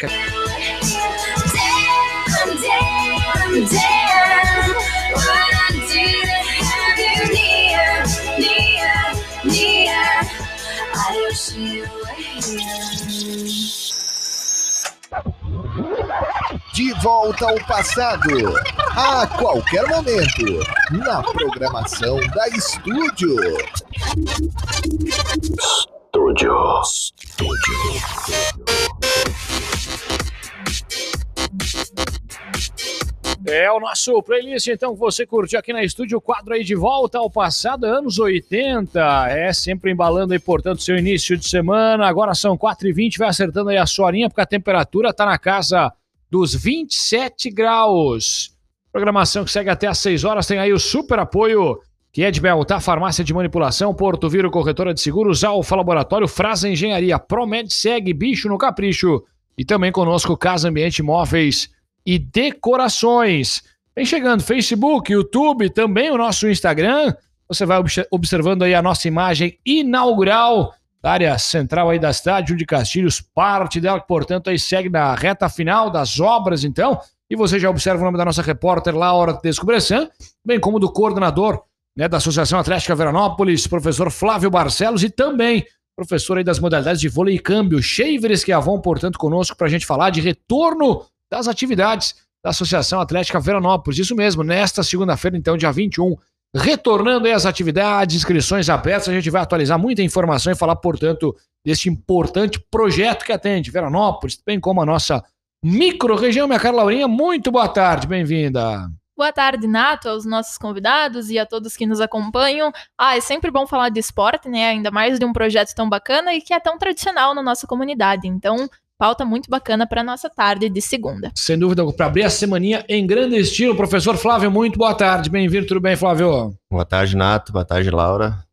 De volta ao passado, a qualquer momento, na programação da Estúdio. Estúdio. Estúdio. É o nosso playlist, então, que você curtiu aqui na estúdio, o quadro aí de volta ao passado, anos 80. É sempre embalando aí, portanto, seu início de semana. Agora são 4h20, vai acertando aí a sua linha, porque a temperatura tá na casa dos 27 graus. Programação que segue até às 6 horas, tem aí o super apoio que é de Beltar, Farmácia de Manipulação, Porto Viro, Corretora de Seguros, Alfa Laboratório, Frasa Engenharia, Promed Segue, Bicho no Capricho e também conosco Casa Ambiente Móveis e Decorações. Vem chegando Facebook, YouTube, também o nosso Instagram. Você vai observando aí a nossa imagem inaugural da área central aí da cidade, de Castilhos, parte dela, portanto, aí segue na reta final das obras, então. E você já observa o nome da nossa repórter Laura Descobressan, bem como do coordenador né, da Associação Atlética Veranópolis, professor Flávio Barcelos, e também professor aí das modalidades de vôlei e câmbio, Shaveres, que avão, portanto, conosco para a gente falar de retorno das atividades da Associação Atlética Veranópolis. Isso mesmo, nesta segunda-feira, então, dia 21, retornando aí as atividades, inscrições abertas, a gente vai atualizar muita informação e falar, portanto, deste importante projeto que atende Veranópolis, bem como a nossa micro-região. Minha cara Laurinha, muito boa tarde, bem-vinda. Boa tarde, Nato, aos nossos convidados e a todos que nos acompanham. Ah, é sempre bom falar de esporte, né? Ainda mais de um projeto tão bacana e que é tão tradicional na nossa comunidade. Então, pauta muito bacana para nossa tarde de segunda. Sem dúvida, para abrir a semaninha em grande estilo, professor Flávio, muito boa tarde, bem-vindo, tudo bem, Flávio? Boa tarde, Nato, boa tarde, Laura.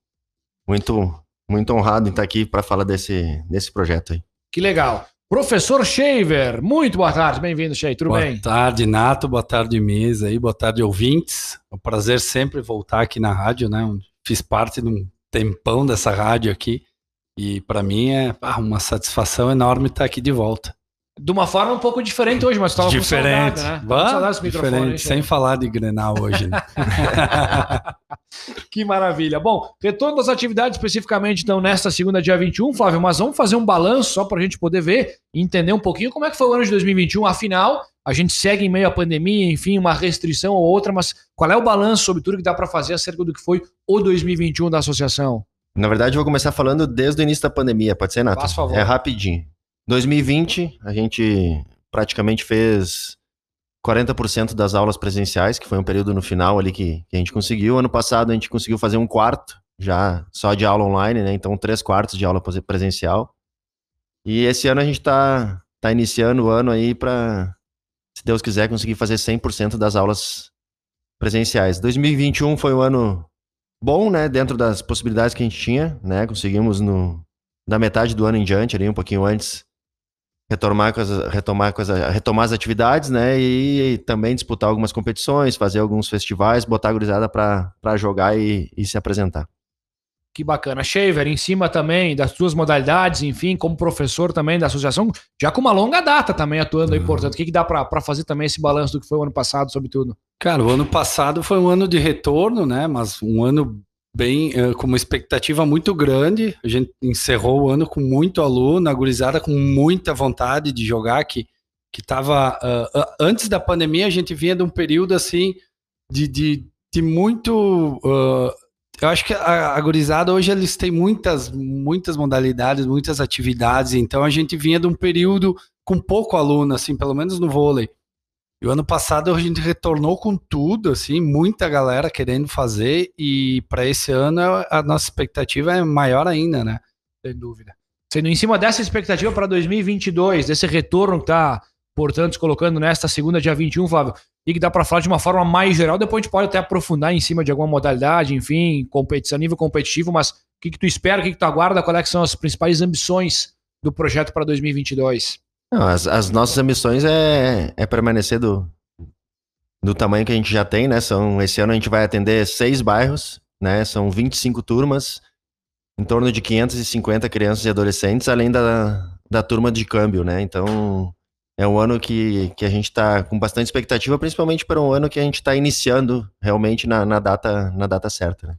Muito, muito honrado em estar aqui para falar desse, desse projeto aí. Que legal. Professor Shaver, muito boa tarde, bem-vindo, Shaver, tudo boa bem? Boa tarde, Nato, boa tarde, mesa aí, boa tarde, ouvintes. É um prazer sempre voltar aqui na rádio, né? Fiz parte de um tempão dessa rádio aqui. E para mim é ah, uma satisfação enorme estar aqui de volta. De uma forma um pouco diferente hoje, mas estava diferente. com saudade, né? Bah, saudade diferente, sem falar de Grenal hoje. Né? que maravilha. Bom, retorno das atividades especificamente então nesta segunda, dia 21, Flávio, mas vamos fazer um balanço só para a gente poder ver e entender um pouquinho como é que foi o ano de 2021. Afinal, a gente segue em meio à pandemia, enfim, uma restrição ou outra, mas qual é o balanço sobre tudo que dá para fazer acerca do que foi o 2021 da associação? Na verdade, eu vou começar falando desde o início da pandemia, pode ser, Nato? Faz favor. É rapidinho. 2020, a gente praticamente fez 40% das aulas presenciais, que foi um período no final ali que, que, a gente conseguiu. Ano passado a gente conseguiu fazer um quarto já só de aula online, né? Então, três quartos de aula presencial. E esse ano a gente está tá iniciando o ano aí para, se Deus quiser, conseguir fazer 100% das aulas presenciais. 2021 foi um ano bom, né? Dentro das possibilidades que a gente tinha, né? Conseguimos no da metade do ano em diante, ali um pouquinho antes, retomar com as, retomar, com as, retomar as atividades, né? E, e, também disputar algumas competições, fazer alguns festivais, botar a gurizada para jogar e, e se apresentar. Que bacana. Shaver, em cima também das suas modalidades, enfim, como professor também da associação, já com uma longa data também atuando aí, portanto. O que, que dá para fazer também esse balanço do que foi o ano passado, sobretudo? Cara, o ano passado foi um ano de retorno, né? Mas um ano bem uh, com uma expectativa muito grande. A gente encerrou o ano com muito aluno, a gurizada com muita vontade de jogar, que, que tava. Uh, uh, antes da pandemia, a gente vinha de um período assim de, de, de muito eu acho que a, a gurizada hoje eles têm muitas, muitas modalidades, muitas atividades, então a gente vinha de um período com pouco aluno, assim, pelo menos no vôlei. E o ano passado a gente retornou com tudo, assim, muita galera querendo fazer, e para esse ano a nossa expectativa é maior ainda, né? Sem dúvida. Sendo em cima dessa expectativa para 2022, desse retorno que tá portanto, colocando nesta segunda, dia 21, Flávio, e que dá para falar de uma forma mais geral. Depois a gente pode até aprofundar em cima de alguma modalidade, enfim, competição, nível competitivo, mas o que, que tu espera, o que, que tu aguarda, quais é são as principais ambições do projeto para 2022? Não, as, as, nossas ambições é, é permanecer do, do tamanho que a gente já tem, né? São, esse ano a gente vai atender seis bairros, né? São 25 turmas, em torno de 550 crianças e adolescentes, além da, da turma de câmbio, né? Então, é um ano que, que a gente está com bastante expectativa, principalmente para um ano que a gente está iniciando realmente na, na, data, na data certa. Né?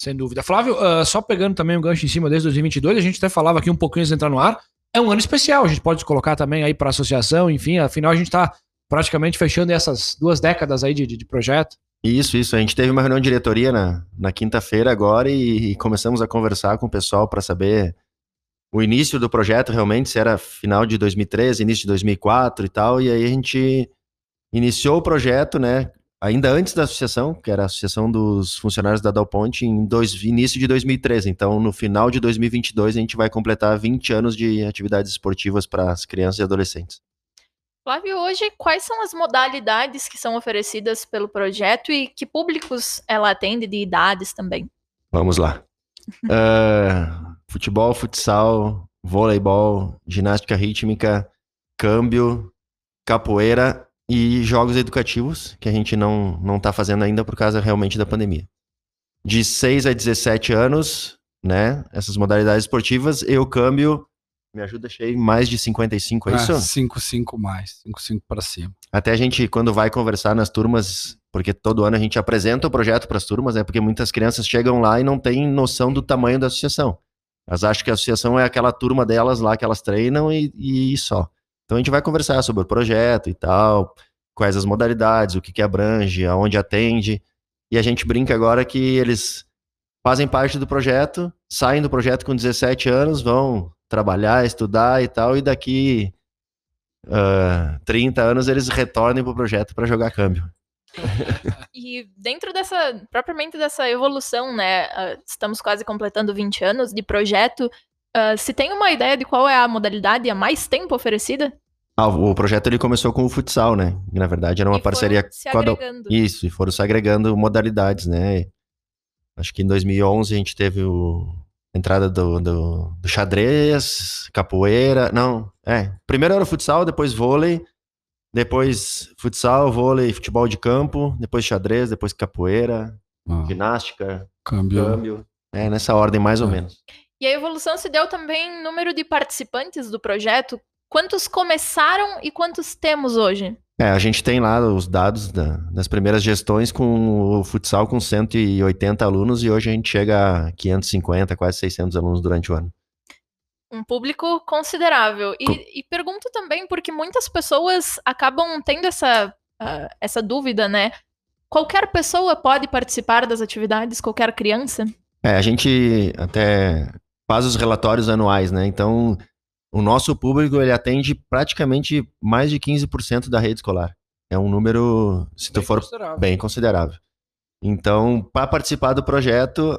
Sem dúvida. Flávio, uh, só pegando também um gancho em cima desde 2022, a gente até falava aqui um pouquinho antes de entrar no ar, é um ano especial, a gente pode colocar também aí para a associação, enfim, afinal a gente está praticamente fechando essas duas décadas aí de, de, de, projeto. Isso, isso. A gente teve uma reunião de diretoria na, na quinta-feira agora e, e começamos a conversar com o pessoal para saber o início do projeto realmente, era final de 2013, início de 2004 e tal, e aí a gente iniciou o projeto, né, ainda antes da associação, que era a Associação dos Funcionários da Dow Ponte, em dois, início de 2013. Então, no final de 2022, a gente vai completar 20 anos de atividades esportivas para as crianças e adolescentes. Flávio, hoje quais são as modalidades que são oferecidas pelo projeto e que públicos ela atende de idades também? Vamos lá. uh, futebol, futsal, voleibol, ginástica rítmica, câmbio, capoeira e jogos educativos, que a gente não, não tá fazendo ainda por causa realmente da pandemia. De 6 a 17 anos, né, essas modalidades esportivas, e o câmbio, me ajuda, achei mais de 55, é ah, isso? 5, 5 mais, 5, 5 para cima. Até a gente, quando vai conversar nas turmas, porque todo ano a gente apresenta o projeto para as turmas, né, porque muitas crianças chegam lá e não têm noção do tamanho da associação. Elas acham que a associação é aquela turma delas lá que elas treinam e, e só. Então a gente vai conversar sobre o projeto e tal, quais as modalidades, o que, que abrange, aonde atende. E a gente brinca agora que eles fazem parte do projeto, saem do projeto com 17 anos, vão trabalhar, estudar e tal, e daqui uh, 30 anos eles retornem para o projeto para jogar câmbio. e dentro dessa, propriamente dessa evolução, né, uh, estamos quase completando 20 anos de projeto, Uh, se tem uma ideia de qual é a modalidade há mais tempo oferecida? Ah, o projeto ele começou com o futsal, né? E, na verdade era uma e parceria se com a. Isso, e foram se agregando modalidades, né? Acho que em 2011 a gente teve o... a entrada do, do, do xadrez, capoeira, não, é. Primeiro era o futsal, depois vôlei, depois futsal, vôlei, futebol de campo, depois xadrez, depois capoeira, ah. ginástica, câmbio. câmbio. É, nessa ordem mais ou é. menos. E a evolução se deu também em número de participantes do projeto. Quantos começaram e quantos temos hoje? É, a gente tem lá os dados da, das primeiras gestões com o futsal com 180 alunos e hoje a gente chega a 550, quase 600 alunos durante o ano. Um público considerável. E, e pergunto também porque muitas pessoas acabam tendo essa, uh, essa dúvida, né? Qualquer pessoa pode participar das atividades, qualquer criança? É, a gente até faz os relatórios anuais, né? Então, o nosso público ele atende praticamente mais de 15% da rede escolar. É um número, se bem tu for considerável. bem considerável. Então, para participar do projeto,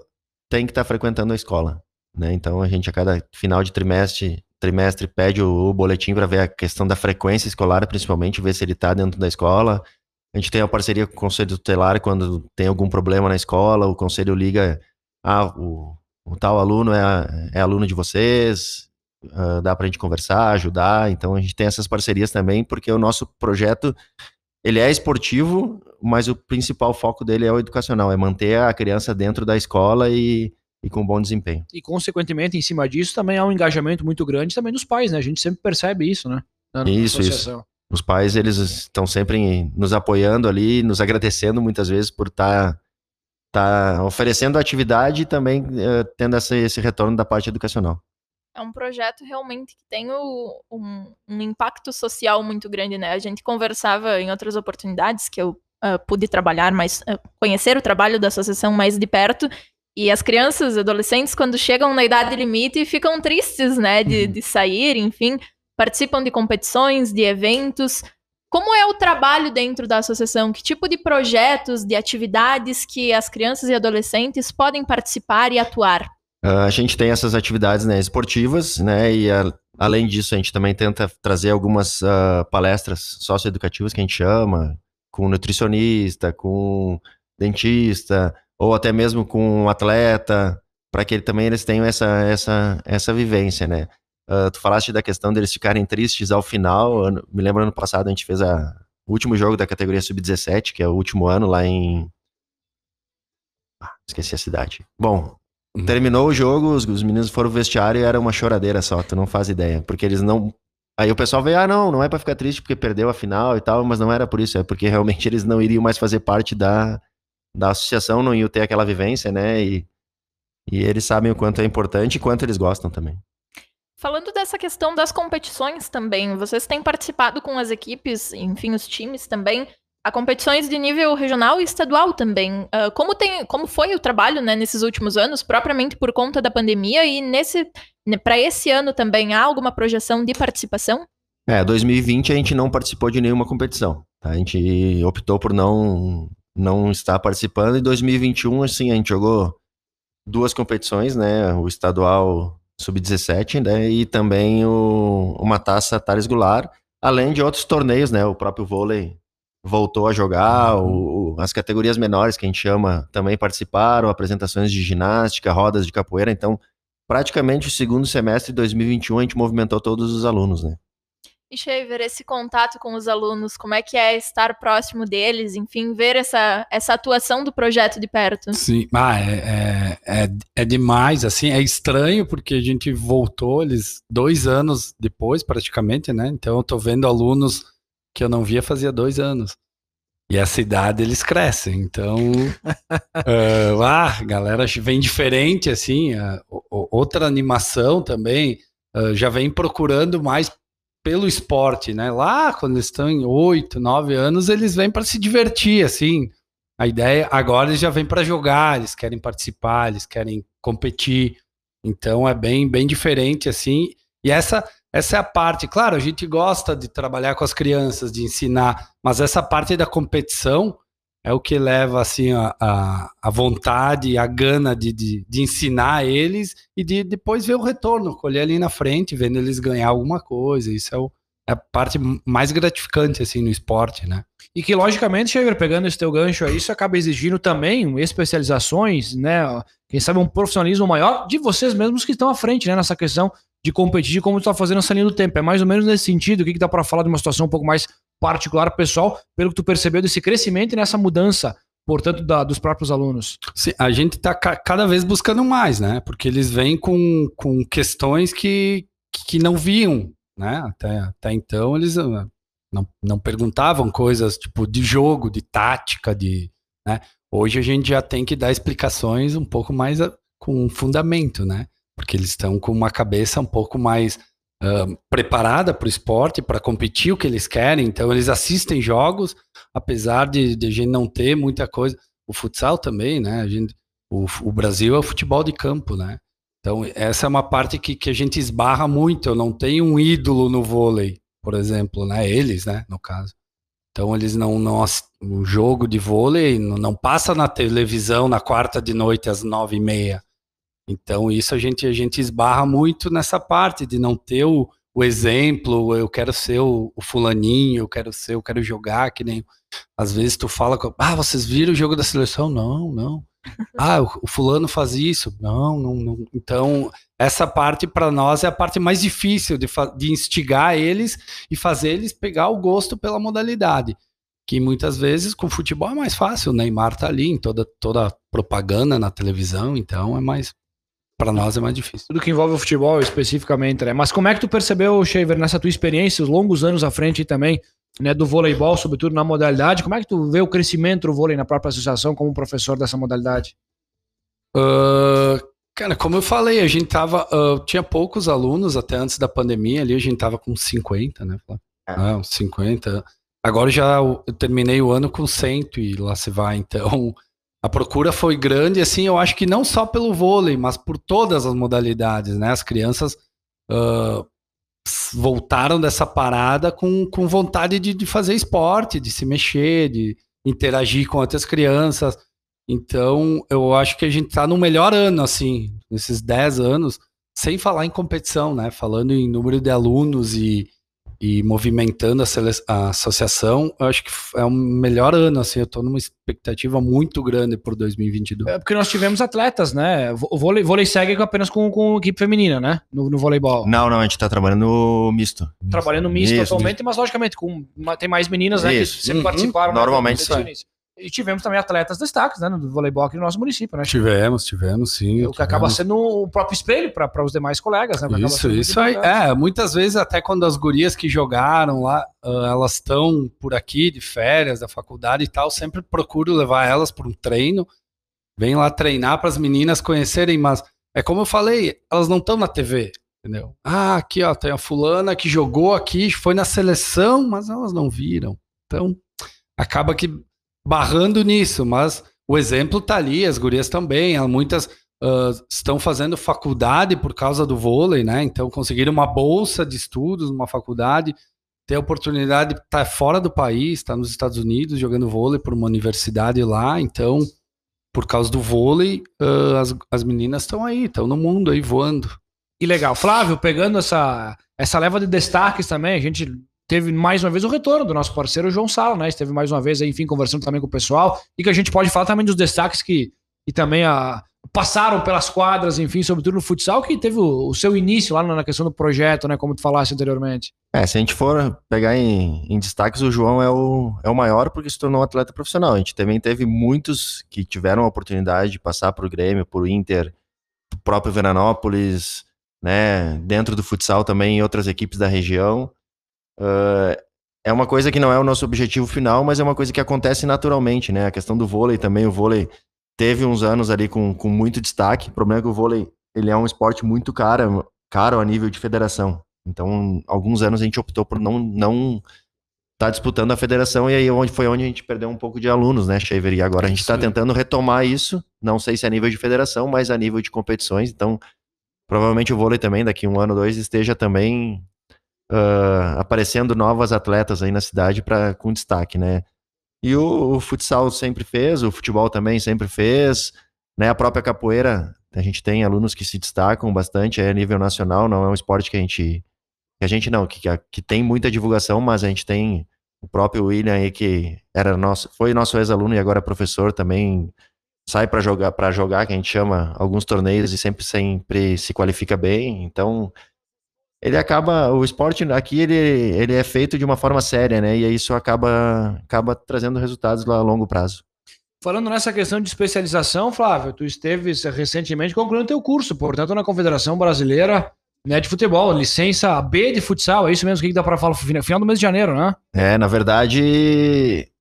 tem que estar tá frequentando a escola, né? Então, a gente a cada final de trimestre, trimestre pede o, o boletim para ver a questão da frequência escolar, principalmente ver se ele está dentro da escola. A gente tem a parceria com o conselho tutelar quando tem algum problema na escola, o conselho liga, ah, o o tal aluno é, é aluno de vocês, uh, dá para a gente conversar, ajudar. Então a gente tem essas parcerias também, porque o nosso projeto ele é esportivo, mas o principal foco dele é o educacional, é manter a criança dentro da escola e, e com bom desempenho. E consequentemente, em cima disso, também há um engajamento muito grande também dos pais, né? A gente sempre percebe isso, né? isso, isso. Os pais, eles estão sempre nos apoiando ali, nos agradecendo muitas vezes por estar tá tá oferecendo atividade e também uh, tendo essa, esse retorno da parte educacional. É um projeto realmente que tem o, um, um, impacto social muito grande, né? A gente conversava em outras oportunidades que eu uh, pude trabalhar, mas uh, conhecer o trabalho da associação mais de perto. E as crianças, adolescentes, quando chegam na idade limite, ficam tristes, né, de, uhum. de sair, enfim, participam de competições, de eventos, como é o trabalho dentro da associação? Que tipo de projetos, de atividades que as crianças e adolescentes podem participar e atuar? Uh, a gente tem essas atividades né, esportivas, né? E a, além disso, a gente também tenta trazer algumas uh, palestras socioeducativas que a gente chama, com nutricionista, com dentista, ou até mesmo com um atleta, para que também eles tenham essa, essa, essa vivência, né? Uh, tu falaste da questão deles ficarem tristes ao final. Ano, me lembro ano passado a gente fez a, o último jogo da categoria sub-17, que é o último ano lá em. Ah, esqueci a cidade. Bom, uhum. terminou o jogo, os, os, meninos foram pro vestiário e era uma choradeira só, tu não faz ideia. Porque eles não Aí o pessoal veio, ah, não, não é pra ficar triste porque perdeu a final e tal, mas não era por isso, é porque realmente eles não iriam mais fazer parte da, da associação, não iam ter aquela vivência, né? E, e eles sabem o quanto é importante e quanto eles gostam também. Falando dessa questão das competições também, vocês têm participado com as equipes, enfim, os times também, a competições de nível regional e estadual também. Uh, como, tem, como foi o trabalho né, nesses últimos anos, propriamente por conta da pandemia, e nesse né, para esse ano também há alguma projeção de participação? É, 2020 a gente não participou de nenhuma competição. Tá? A gente optou por não, não estar participando. Em 2021, assim, a gente jogou duas competições, né? O estadual sub-17, né? E também o, uma taça Thales Goulart, além de outros torneios, né? O próprio vôlei voltou a jogar, o, as categorias menores que a gente chama também participaram, apresentações de ginástica, rodas de capoeira, então praticamente o segundo semestre de 2021 a gente movimentou todos os alunos, né? E Shaver, esse contato com os alunos, como é que é estar próximo deles, enfim, ver essa, essa atuação do projeto de perto? Sim, ah, é, é, é, é demais, assim, é estranho porque a gente voltou, eles dois anos depois praticamente, né? Então eu tô vendo alunos que eu não via fazia dois anos. E essa idade eles crescem, então uh, ah, galera vem diferente assim, uh, outra animação também uh, já vem procurando mais pelo esporte, né? Lá quando eles estão em oito, nove anos eles vêm para se divertir, assim. A ideia agora eles já vêm para jogar, eles querem participar, eles querem competir. Então é bem bem diferente assim. E essa essa é a parte, claro, a gente gosta de trabalhar com as crianças, de ensinar, mas essa parte da competição é o que leva assim a, a, a vontade, a gana de, de, de, ensinar eles e de depois ver o retorno, colher ali na frente, vendo eles ganhar alguma coisa. Isso é, o, é a parte mais gratificante assim no esporte, né? E que, logicamente, Xavier, pegando esse teu gancho aí, isso acaba exigindo também especializações, né? Quem sabe um profissionalismo maior de vocês mesmos que estão à frente, né? Nessa questão de competir como tu tá fazendo essa linha do tempo. É mais ou menos nesse sentido. O que, que dá para falar de uma situação um pouco mais particular, pessoal, pelo que tu percebeu desse crescimento e nessa mudança, portanto, da, dos próprios alunos? Sim, a gente está ca cada vez buscando mais, né? Porque eles vêm com, com questões que, que não viam, né? Até, até então eles ah, não, não perguntavam coisas tipo de jogo, de tática, de. Né? Hoje a gente já tem que dar explicações um pouco mais a, com fundamento, né? porque eles estão com uma cabeça um pouco mais uh, preparada para o esporte, para competir o que eles querem. Então, eles assistem jogos, apesar de, de a gente não ter muita coisa. O futsal também, né? A gente, o, o Brasil é o futebol de campo, né? Então, essa é uma parte que, que a gente esbarra muito. Eu não tenho um ídolo no vôlei, por exemplo, né? Eles, né? No caso. Então, eles não. não o jogo de vôlei não, não passa na televisão na quarta de noite às nove e meia. Então, isso a gente, a gente esbarra muito nessa parte de não ter o, o exemplo, eu quero ser o, o, fulaninho, eu quero ser, eu quero jogar, que nem às vezes tu fala, ah, vocês viram o jogo da seleção? Não, não. Ah, o, o fulano faz isso? Não, não, não. Então, essa parte para nós é a parte mais difícil de, de instigar eles e fazer eles pegar o gosto pela modalidade. Que muitas vezes com futebol é mais fácil, o Neymar tá ali em toda, toda propaganda na televisão, então é mais, para nós é mais difícil. Tudo que envolve o futebol especificamente, né? Mas como é que tu percebeu, Shaver, nessa tua experiência, os longos anos à frente também, né, do voleibol, sobretudo na modalidade, como é que tu vê o crescimento do vôlei na própria associação como professor dessa modalidade? Uh, cara, como eu falei, a gente tava, uh, tinha poucos alunos até antes da pandemia, ali a gente tava com 50, né? É. Ah, 50. Agora já eu terminei o ano com 100 e lá se vai, então a procura foi grande, assim, eu acho que não só pelo vôlei, mas por todas as modalidades, né? As crianças uh, voltaram dessa parada com, com vontade de, de fazer esporte, de se mexer, de interagir com outras crianças. Então, eu acho que a gente está no melhor ano, assim, nesses 10 anos, sem falar em competição, né? Falando em número de alunos e, e movimentando a, a, associação, eu acho que é o melhor ano, assim, eu estou numa expectativa muito grande por 2022. É porque nós tivemos atletas, né? O vôlei, vôlei segue apenas com, com equipe feminina, né? No, no voleibol. Não, não, a gente está trabalhando misto. Trabalhando misto, misto atualmente, misto. mas logicamente com, tem mais meninas, né? Isso. Que sempre uhum. participaram. Normalmente né, E tivemos também atletas destaques, né, no voleibol aqui no nosso município, né? Tivemos, tivemos, sim. O que acaba tivemos. sendo o próprio espelho para os demais colegas, né? Isso, isso aí. É, muitas vezes, até quando as gurias que jogaram lá, elas estão por aqui de férias da faculdade e tal, sempre procuro levar elas para um treino. Vem lá treinar para as meninas conhecerem, mas é como eu falei, elas não estão na TV, entendeu? Ah, aqui ó, tem a fulana que jogou aqui, foi na seleção, mas elas não viram. Então, acaba que barrando nisso, mas o exemplo tá ali, as gurias também, muitas ah, estão fazendo faculdade por causa do vôlei, né? Então conseguiram uma bolsa de estudos numa faculdade, ter a oportunidade de estar fora do país, estar nos Estados Unidos jogando vôlei por uma universidade lá, então por causa do vôlei, ah, as, as meninas estão aí, estão no mundo aí voando. E legal. Flávio, pegando essa, essa leva de destaques também, a gente teve mais uma vez o retorno do nosso parceiro João Sala, né? Esteve mais uma vez aí, enfim, conversando também com o pessoal. E que a gente pode falar também dos destaques que, que também a, passaram pelas quadras, enfim, sobretudo no futsal, que teve o, o seu início lá na questão do projeto, né? Como tu falaste anteriormente. É, se a gente for pegar em, em destaques, o João é o, é o maior porque se tornou um atleta profissional. A gente também teve muitos que tiveram a oportunidade de passar por Grêmio, por Inter, pro próprio Veranópolis, né? Dentro do futsal também em outras equipes da região. Ah, é uma coisa que não é o nosso objetivo final, mas é uma coisa que acontece naturalmente, né? A questão do vôlei também, o vôlei teve uns anos ali com, com muito destaque. O problema é que o vôlei ele é um esporte muito caro, caro a nível de federação. Então, alguns anos a gente optou por não não estar disputando a federação e aí onde foi onde a gente perdeu um pouco de alunos, né, Shaver? E agora a gente está tentando retomar isso, não sei se a nível de federação, mas a nível de competições. Então, provavelmente o vôlei também daqui um ano, dois esteja também ah, aparecendo novas atletas aí na cidade para com destaque, né? E o, o futsal sempre fez, o futebol também sempre fez, né? A própria capoeira, a gente tem alunos que se destacam bastante aí a nível nacional, não é um esporte que a gente que a gente não, que, que, que tem muita divulgação, mas a gente tem o próprio William aí que era nosso, foi nosso ex-aluno e agora é professor também, sai para jogar, para jogar, que a gente chama alguns torneios e sempre sempre se qualifica bem, então ele acaba, o esporte aqui ele, ele é feito de uma forma séria, né? E isso acaba acaba trazendo resultados lá a longo prazo. Falando nessa questão de especialização, Flávio, tu esteve recentemente concluindo teu curso, portanto, na Confederação Brasileira né, de Futebol, licença B de futsal, é isso mesmo que dá para falar final do mês de janeiro, né? É, na verdade,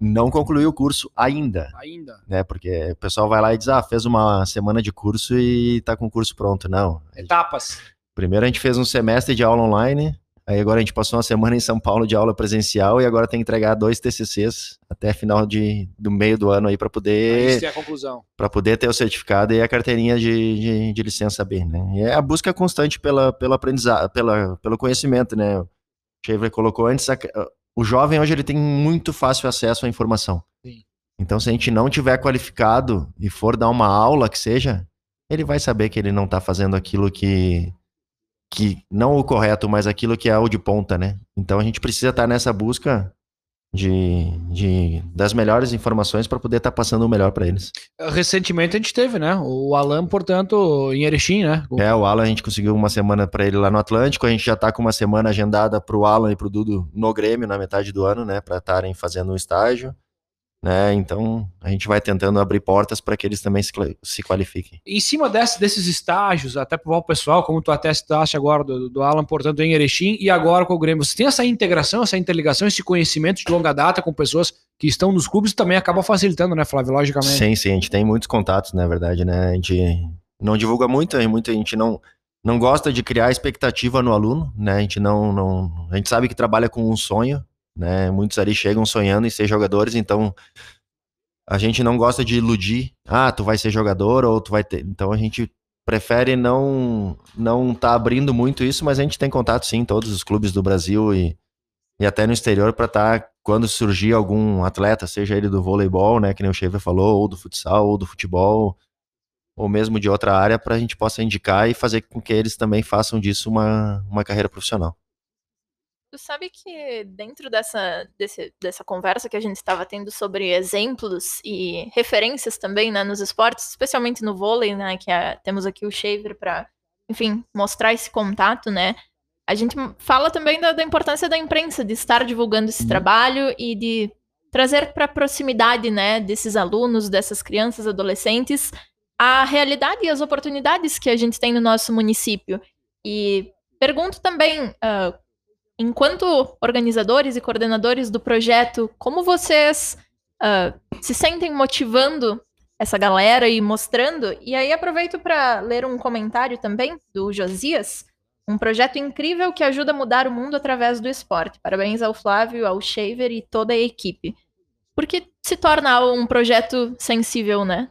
não concluiu o curso ainda, Ainda. né? Porque o pessoal vai lá e diz, ah, fez uma semana de curso e tá com o curso pronto. Não. Etapas. Primeiro a gente fez um semestre de aula online, aí agora a gente passou uma semana em São Paulo de aula presencial e agora tem que entregar dois TCCs até final de, do meio do ano aí para poder tem a conclusão. para poder ter o certificado e a carteirinha de, de, de licença B, né? E é a busca constante pela, pelo aprendizado, pela, pelo conhecimento, né? O Shaver colocou antes, a- o jovem hoje ele tem muito fácil acesso à informação. Sim. Então, se a gente não tiver qualificado e for dar uma aula que seja, ele vai saber que ele não está fazendo aquilo que que não o correto, mas aquilo que é o de ponta, né? Então a gente precisa estar nessa busca de, de das melhores informações para poder estar passando o melhor para eles. Recentemente a gente teve, né? O Alan, portanto, em Erechim, né? O- É, o Alan a gente conseguiu uma semana para ele lá no Atlântico, a gente já tá com uma semana agendada pro Alan e pro Dudu no Grêmio na metade do ano, né, para estarem fazendo um estágio, né? Então, a gente vai tentando abrir portas para que eles também se, se qualifiquem. Em cima desse- desses estágios, até pro o pessoal, como tu até citaste agora do, do Alan, portanto, em Erechim e agora com o Grêmio, você tem essa integração, essa interligação, esse conhecimento de longa data com pessoas que estão nos clubes também acaba facilitando, né, Flávio? Logicamente. Sim, sim, a gente tem muitos contatos, na verdade, né? A gente não divulga muito, muita gente não não gosta de criar expectativa no aluno, né? A gente não, não a gente sabe que trabalha com um sonho, né? Muitos ali chegam sonhando em ser jogadores, então a gente não gosta de iludir, ah, tu vai ser jogador ou tu vai ter. Então a gente prefere não não tá abrindo muito isso, mas a gente tem contato sim todos os clubes do Brasil e, e até no exterior para estar quando surgir algum atleta, seja ele do voleibol, né, que nem o Chever falou, ou do futsal, ou do futebol, ou mesmo de outra área, para a gente possa indicar e fazer com que eles também façam disso uma, uma carreira profissional. Tu sabe que dentro dessa, desse- dessa conversa que a gente estava tendo sobre exemplos e referências também, né, nos esportes, especialmente no vôlei, né, que é- temos aqui o Shaver para, enfim, mostrar esse contato, né? A gente fala também da, da importância da imprensa de estar divulgando esse Uhum. trabalho e de trazer para a proximidade, né, desses alunos, dessas crianças, adolescentes, a realidade e as oportunidades que a gente tem no nosso município. E pergunto também, uh, enquanto organizadores e coordenadores do projeto, como vocês uh, se sentem motivando essa galera e mostrando? E aí aproveito para ler um comentário também do Josias. Um projeto incrível que ajuda a mudar o mundo através do esporte. Parabéns ao Flávio, ao Shaver e toda a equipe. Porque se torna um projeto sensível, né?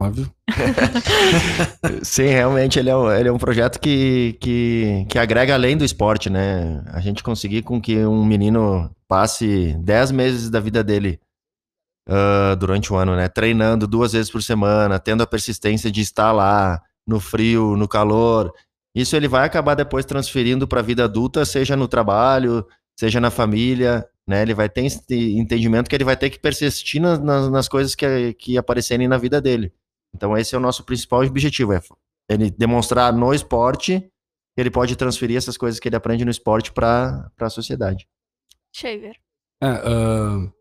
Óbvio. Sim, realmente ele é, um, ele é um projeto que, que, que agrega além do esporte, né? A gente conseguir com que um menino passe 10 meses da vida dele uh, durante o ano, né? Treinando duas vezes por semana, tendo a persistência de estar lá no frio, no calor. Isso ele vai acabar depois transferindo para a vida adulta, seja no trabalho, seja na família, né? Ele vai ter entendimento que ele vai ter que persistir nas, nas coisas que, que aparecerem na vida dele. Então esse é o nosso principal objetivo, é ele demonstrar no esporte que ele pode transferir essas coisas que ele aprende no esporte para a sociedade. Shaver. É, uh,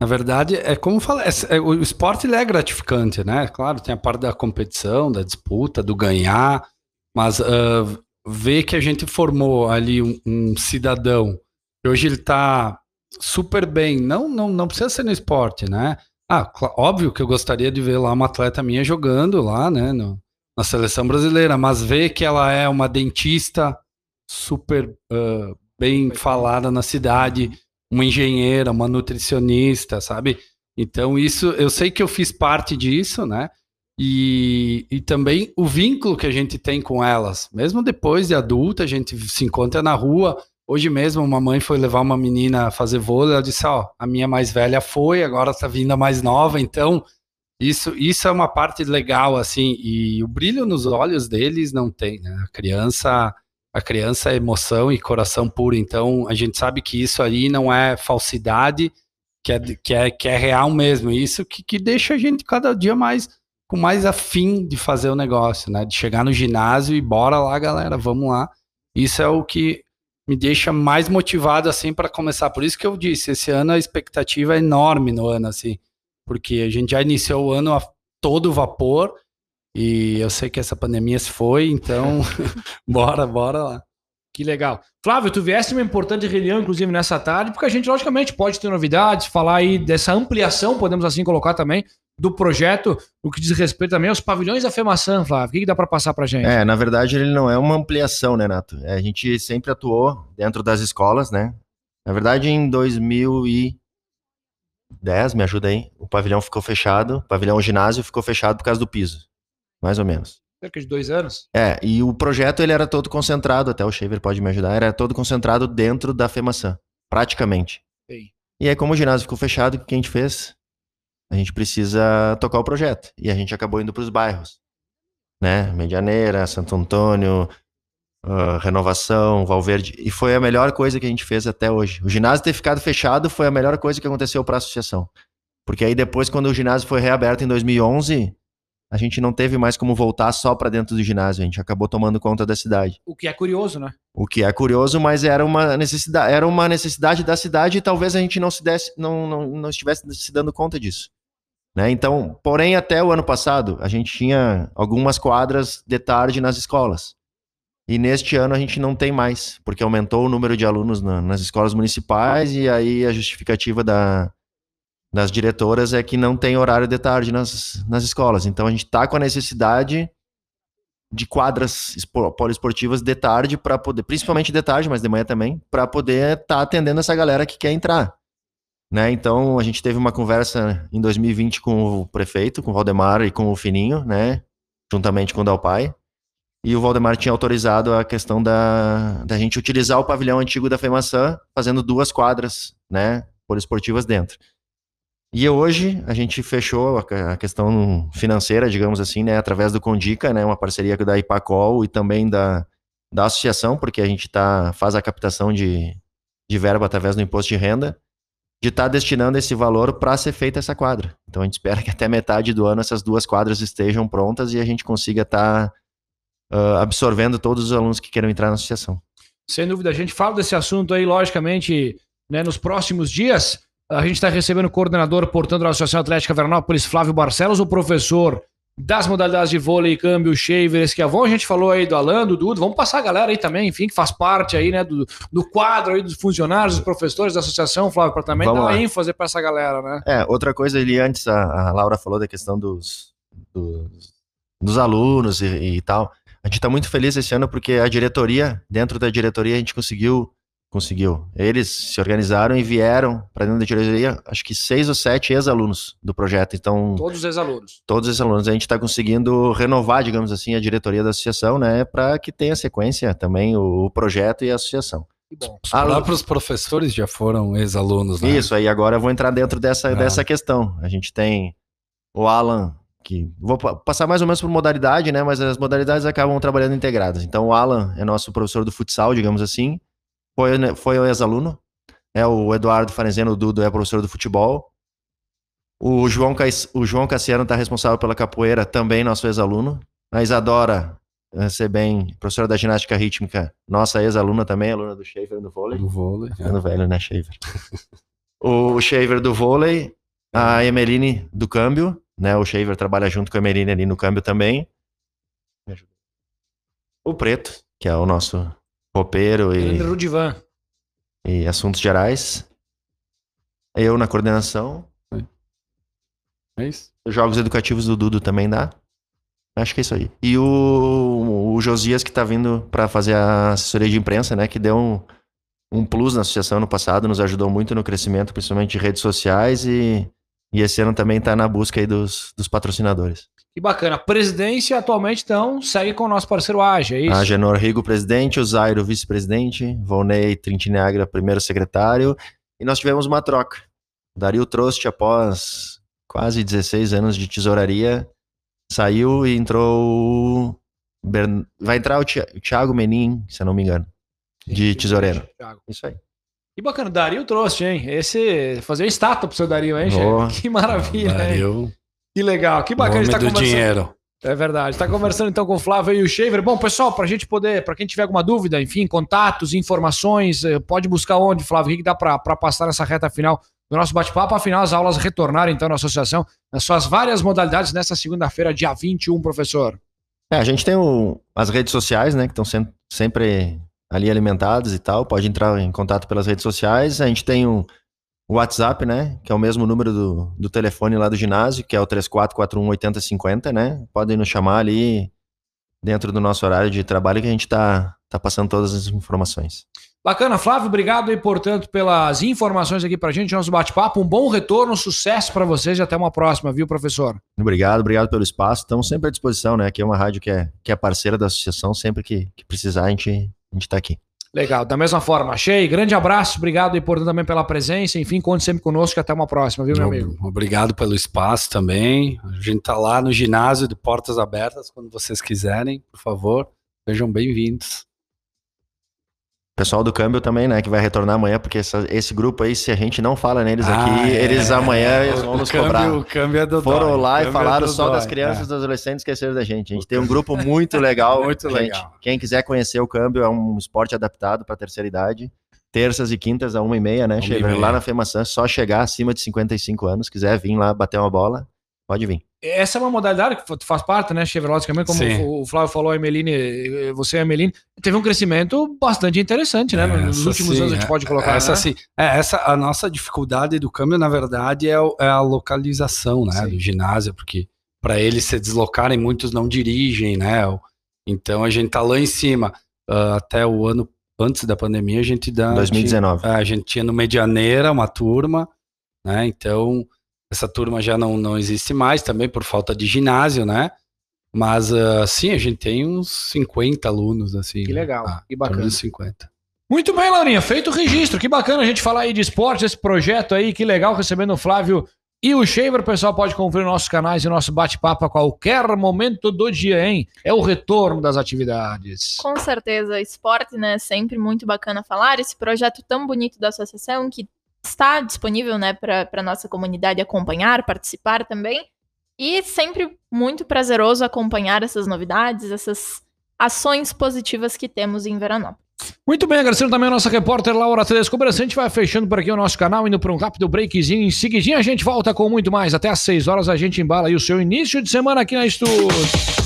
na verdade, é como fala, é, é, o esporte é gratificante, né? Claro, tem a parte da competição, da disputa, do ganhar, mas uh, ver que a gente formou ali um, um cidadão que hoje ele está super bem, não, não, não precisa ser no esporte, né? Ah, óbvio que eu gostaria de ver lá uma atleta minha jogando lá, né, no, na seleção brasileira, mas ver que ela é uma dentista super uh, bem falada na cidade, uma engenheira, uma nutricionista, sabe? Então, isso, eu sei que eu fiz parte disso, né? E, e também o vínculo que a gente tem com elas. Mesmo depois de adulta, a gente se encontra na rua, Hoje mesmo, uma mãe foi levar uma menina a fazer vôlei, ela disse, ó, a minha mais velha foi, agora tá vindo a mais nova, então isso, isso é uma parte legal, assim, e o brilho nos olhos deles não tem, né? A criança, a criança é emoção e coração puro, então a gente sabe que isso ali não é falsidade, que é, que é, que é real mesmo, isso que, que deixa a gente cada dia mais com mais afim de fazer o negócio, né? De chegar no ginásio e bora lá, galera, vamos lá. Isso é o que me deixa mais motivado assim para começar. Por isso que eu disse, esse ano a expectativa é enorme no ano assim, porque a gente já iniciou o ano a todo vapor e eu sei que essa pandemia se foi, então bora, bora lá. Que legal. Flávio, tu vieste uma importante reunião, inclusive, nessa tarde, porque a gente, logicamente, pode ter novidades, falar aí dessa ampliação, podemos assim colocar também, do projeto, o que diz respeito também aos pavilhões da FEMAÇã, Flávio. O que, que dá para passar para gente? É, na verdade, ele não é uma ampliação, né, Nato? É, a gente sempre atuou dentro das escolas, né? Na verdade, em 2010, me ajuda aí, o pavilhão ficou fechado, o pavilhão ginásio ficou fechado por causa do piso, mais ou menos. Cerca de dois anos? É, e o projeto ele era todo concentrado, até o Shaver pode me ajudar, era todo concentrado dentro da FEMAÇã, praticamente. Sim. E aí, como o ginásio ficou fechado, o que a gente fez? A gente precisa tocar o projeto. E a gente acabou indo para os bairros, né? Medianeira, Santo Antônio, uh, Renovação, Valverde. E foi a melhor coisa que a gente fez até hoje. O ginásio ter ficado fechado foi a melhor coisa que aconteceu para a associação. Porque aí depois, quando o ginásio foi reaberto em 2011, a gente não teve mais como voltar só para dentro do ginásio, a gente acabou tomando conta da cidade. O que é curioso, né? O que é curioso, mas era uma necessidade, era uma necessidade da cidade e talvez a gente não se desse, não, não, não estivesse se dando conta disso. Né? Então, porém, até o ano passado, a gente tinha algumas quadras de tarde nas escolas. E neste ano a gente não tem mais, porque aumentou o número de alunos na, nas escolas municipais e aí a justificativa da, das diretoras é que não tem horário de tarde nas, nas escolas. Então a gente está com a necessidade de quadras poliesportivas de tarde para poder, principalmente de tarde, mas de manhã também, para poder estar tá atendendo essa galera que quer entrar. Né? Então a gente teve uma conversa em 2020 com o prefeito, com o Valdemar e com o Fininho, né? Juntamente com o Dalpai. E o Valdemar tinha autorizado a questão da, da gente utilizar o pavilhão antigo da FEMAÇã, fazendo duas quadras, né? Poliesportivas dentro. E hoje a gente fechou a questão financeira, digamos assim, né? Através do Condica, né? Uma parceria da Ipacol e também da, da associação, porque a gente tá, faz a captação de, de verba através do imposto de renda de estar tá destinando esse valor para ser feita essa quadra. Então a gente espera que até metade do ano essas duas quadras estejam prontas e a gente consiga estar tá, uh, absorvendo todos os alunos que queiram entrar na associação. Sem dúvida, a gente fala desse assunto aí, logicamente, né, nos próximos dias. A gente está recebendo o coordenador, portanto, da Associação Atlética Veranópolis, Flávio Barcelos, o professor das modalidades de vôlei, câmbio, shaver, esquiavão. A gente falou aí do Alan, do Dudo. Vamos passar a galera aí também, enfim, que faz parte aí, né, do, do quadro aí dos funcionários, dos professores da associação, Flávio, para também Vamos dar lá. ênfase para essa galera, né? É, outra coisa ali antes, a, a Laura falou da questão dos, dos, dos alunos e, e tal. A gente está muito feliz esse ano porque a diretoria, dentro da diretoria, a gente conseguiu, conseguiu. Eles se organizaram e vieram para dentro da diretoria, acho que seis ou sete ex-alunos do projeto. Então, Todos os ex-alunos. todos esses alunos, a gente está conseguindo renovar, digamos assim, a diretoria da associação, né, para que tenha sequência também o, o projeto e a associação. Que bom. Os próprios professores já foram ex-alunos, né? Isso, aí agora eu vou entrar dentro dessa, Ah. dessa questão. A gente tem o Alan, que vou pa- passar mais ou menos por modalidade, né? Mas as modalidades acabam trabalhando integradas. Então o Alan é nosso professor do futsal, digamos assim. Foi, né, foi o ex-aluno. É o Eduardo Farenzeno, o Dudo, é professor do futebol. O João, Cais- o João Cassiano está responsável pela capoeira, também nosso ex-aluno. A Isadora eh, Sebem, professora da ginástica rítmica, nossa ex-aluna também, aluna do Schaefer do vôlei. Do vôlei. é. Ficando velho, né, Shaver? o Shaver do vôlei, a Emeline do câmbio, né? O Shaver trabalha junto com a Emeline ali no câmbio também. O Preto, que é o nosso roupeiro e, Rudivan. e assuntos gerais. Eu na coordenação. É isso? Os jogos educativos do Dudo também dá. Acho que é isso aí. E o, o Josias que tá vindo para fazer a assessoria de imprensa, né? Que deu um, um plus na associação no passado, nos ajudou muito no crescimento, principalmente de redes sociais e, e esse ano também tá na busca aí dos, dos patrocinadores. Que bacana. A presidência atualmente, então, segue com o nosso parceiro Age, é isso? A Genor Rigo, presidente, o Zairo, vice-presidente, Volney Trintinagra, primeiro secretário, e nós tivemos uma troca. Dario Trost, após quase 16 anos de tesouraria, saiu e entrou. o Bern- Vai entrar o Thi- o Thiago Menin, se eu não me engano, de tesoureiro. Isso aí. Que bacana. Dario trouxe, hein? Esse. Fazer uma estátua pro seu Dario, hein, chefe? Que maravilha, hein? Que legal. Que bacana homem estar do conversando. dinheiro. É verdade. Está conversando então com o Flávio e o Shaver. Bom, pessoal, para a gente poder, para quem tiver alguma dúvida, enfim, contatos, informações, eh, pode buscar onde, Flávio? O que que dá para passar nessa reta final do nosso bate-papo? Afinal, as aulas retornaram então na associação, nas suas várias modalidades nessa segunda-feira, dia 21, professor. É, a gente tem o- as redes sociais, né, que estão sendo sempre ali alimentadas e tal. Pode entrar em contato pelas redes sociais. A gente tem o, o WhatsApp, né, que é o mesmo número do, do telefone lá do ginásio, que é o 34418050, né? Podem nos chamar ali dentro do nosso horário de trabalho que a gente tá, tá passando todas as informações. Bacana, Flávio, obrigado aí, portanto, pelas informações aqui pra gente, nosso bate-papo. Um bom retorno, sucesso para vocês e até uma próxima, viu, professor? Obrigado, obrigado pelo espaço. Estamos sempre à disposição, né? Aqui é uma rádio que é, que é parceira da associação. Sempre que, que precisar, a gente, a gente tá aqui. Legal, da mesma forma. Achei, grande abraço, obrigado aí, portanto, também pela presença. Enfim, conte sempre conosco e até uma próxima, viu, meu amigo? Obrigado pelo espaço também. A gente tá lá no ginásio de portas abertas quando vocês quiserem, por favor. Sejam bem-vindos. Pessoal do câmbio também, né, que vai retornar amanhã, porque essa- esse grupo aí, se a gente não fala neles aqui, Ah, é. eles amanhã eles vão O nos câmbio- cobrar. O câmbio é do Foram dói, o lá e é falaram do só das dói, crianças e é. dos adolescentes esqueceram da gente. A gente tem um grupo muito legal. Muito gente. legal. Quem quiser conhecer o câmbio, é um esporte adaptado para terceira idade. Terças e quintas a uma e meia, né, Uma meia. Lá na FEMAçã, só chegar acima de 55 anos, quiser vir lá bater uma bola, pode vir. Essa é uma modalidade que faz parte, né, Chevrolet, também, como Sim. o Flávio falou, a Emeline, você e a Emeline, teve um crescimento bastante interessante, né? Nos Essa últimos sim, anos a gente é- pode colocar. Essa né? sim. É, essa, a nossa dificuldade do câmbio, na verdade, é, o- é a localização, né, Sim. do ginásio, porque para eles se deslocarem, muitos não dirigem, né? Então a gente tá lá em cima. Ah, até o ano antes da pandemia, a gente dá. 2019. tinha- é, a gente tinha no Medianeira uma turma, né? Então essa turma já não, não existe mais também por falta de ginásio, né? Mas ah, sim, a gente tem uns 50 alunos, assim. Que legal, Ah, que bacana. de 50. Muito bem, Laurinha, feito o registro. Que bacana a gente falar aí de esporte, esse projeto aí, que legal recebendo o Flávio e o Shaver. O pessoal pode conferir nossos canais e nosso bate-papo a qualquer momento do dia, hein? É o retorno das atividades. Com certeza, esporte, né? Sempre muito bacana falar. Esse projeto tão bonito da associação que está disponível, né, para a nossa comunidade acompanhar, participar também. E sempre muito prazeroso acompanhar essas novidades, essas ações positivas que temos em Veranópolis. Muito bem, agradecendo também a nossa repórter Laura Tedesco. A gente vai fechando por aqui o nosso canal, indo para um rápido breakzinho. Em seguidinho a gente volta com muito mais. Até às 6 horas a gente embala aí o seu início de semana aqui na Estúdio.